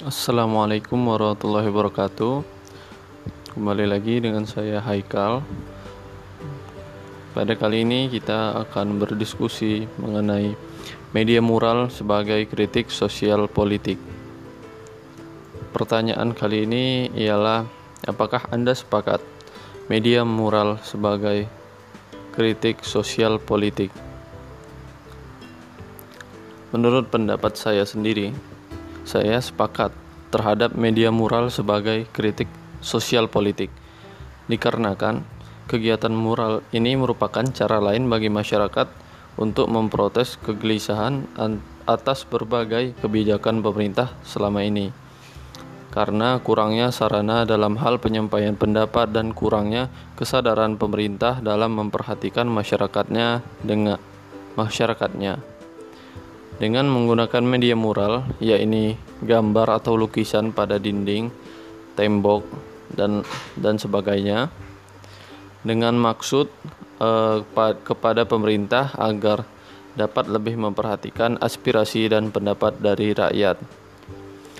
Assalamualaikum warahmatullahi wabarakatuh. Kembali lagi dengan saya Haikal. Pada kali ini kita akan berdiskusi mengenai media mural sebagai kritik sosial politik. Pertanyaan kali ini ialah apakah Anda sepakat media mural sebagai kritik sosial politik? Menurut pendapat saya sendiri, saya sepakat terhadap media mural sebagai kritik sosial politik, dikarenakan kegiatan mural ini merupakan cara lain bagi masyarakat untuk memprotes kegelisahan atas berbagai kebijakan pemerintah selama ini. Karena kurangnya sarana dalam hal penyampaian pendapat dan kurangnya kesadaran pemerintah dalam memperhatikan masyarakatnya dengan masyarakatnya. Dengan menggunakan media mural, yakni gambar atau lukisan pada dinding, tembok, dan dan sebagainya, dengan maksud eh, kepada pemerintah agar dapat lebih memperhatikan aspirasi dan pendapat dari rakyat,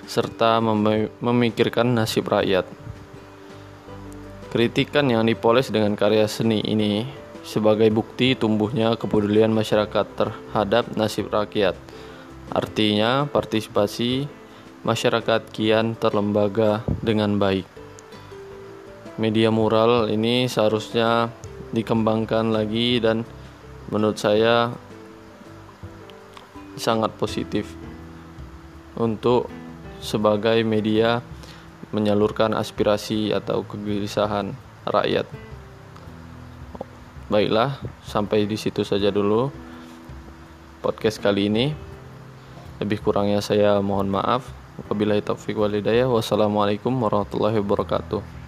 serta mem memikirkan nasib rakyat. Kritikan yang dipoles dengan karya seni ini sebagai bukti tumbuhnya kepedulian masyarakat terhadap nasib rakyat Artinya, partisipasi masyarakat kian terlembaga dengan baik. Media mural ini seharusnya dikembangkan lagi dan menurut saya sangat positif untuk sebagai media menyalurkan aspirasi atau kegelisahan rakyat. Baiklah, sampai di situ saja dulu podcast kali ini. Lebih kurangnya saya mohon maaf. Wabillahi taufiq walhidayah. Wassalamualaikum warahmatullahi wabarakatuh.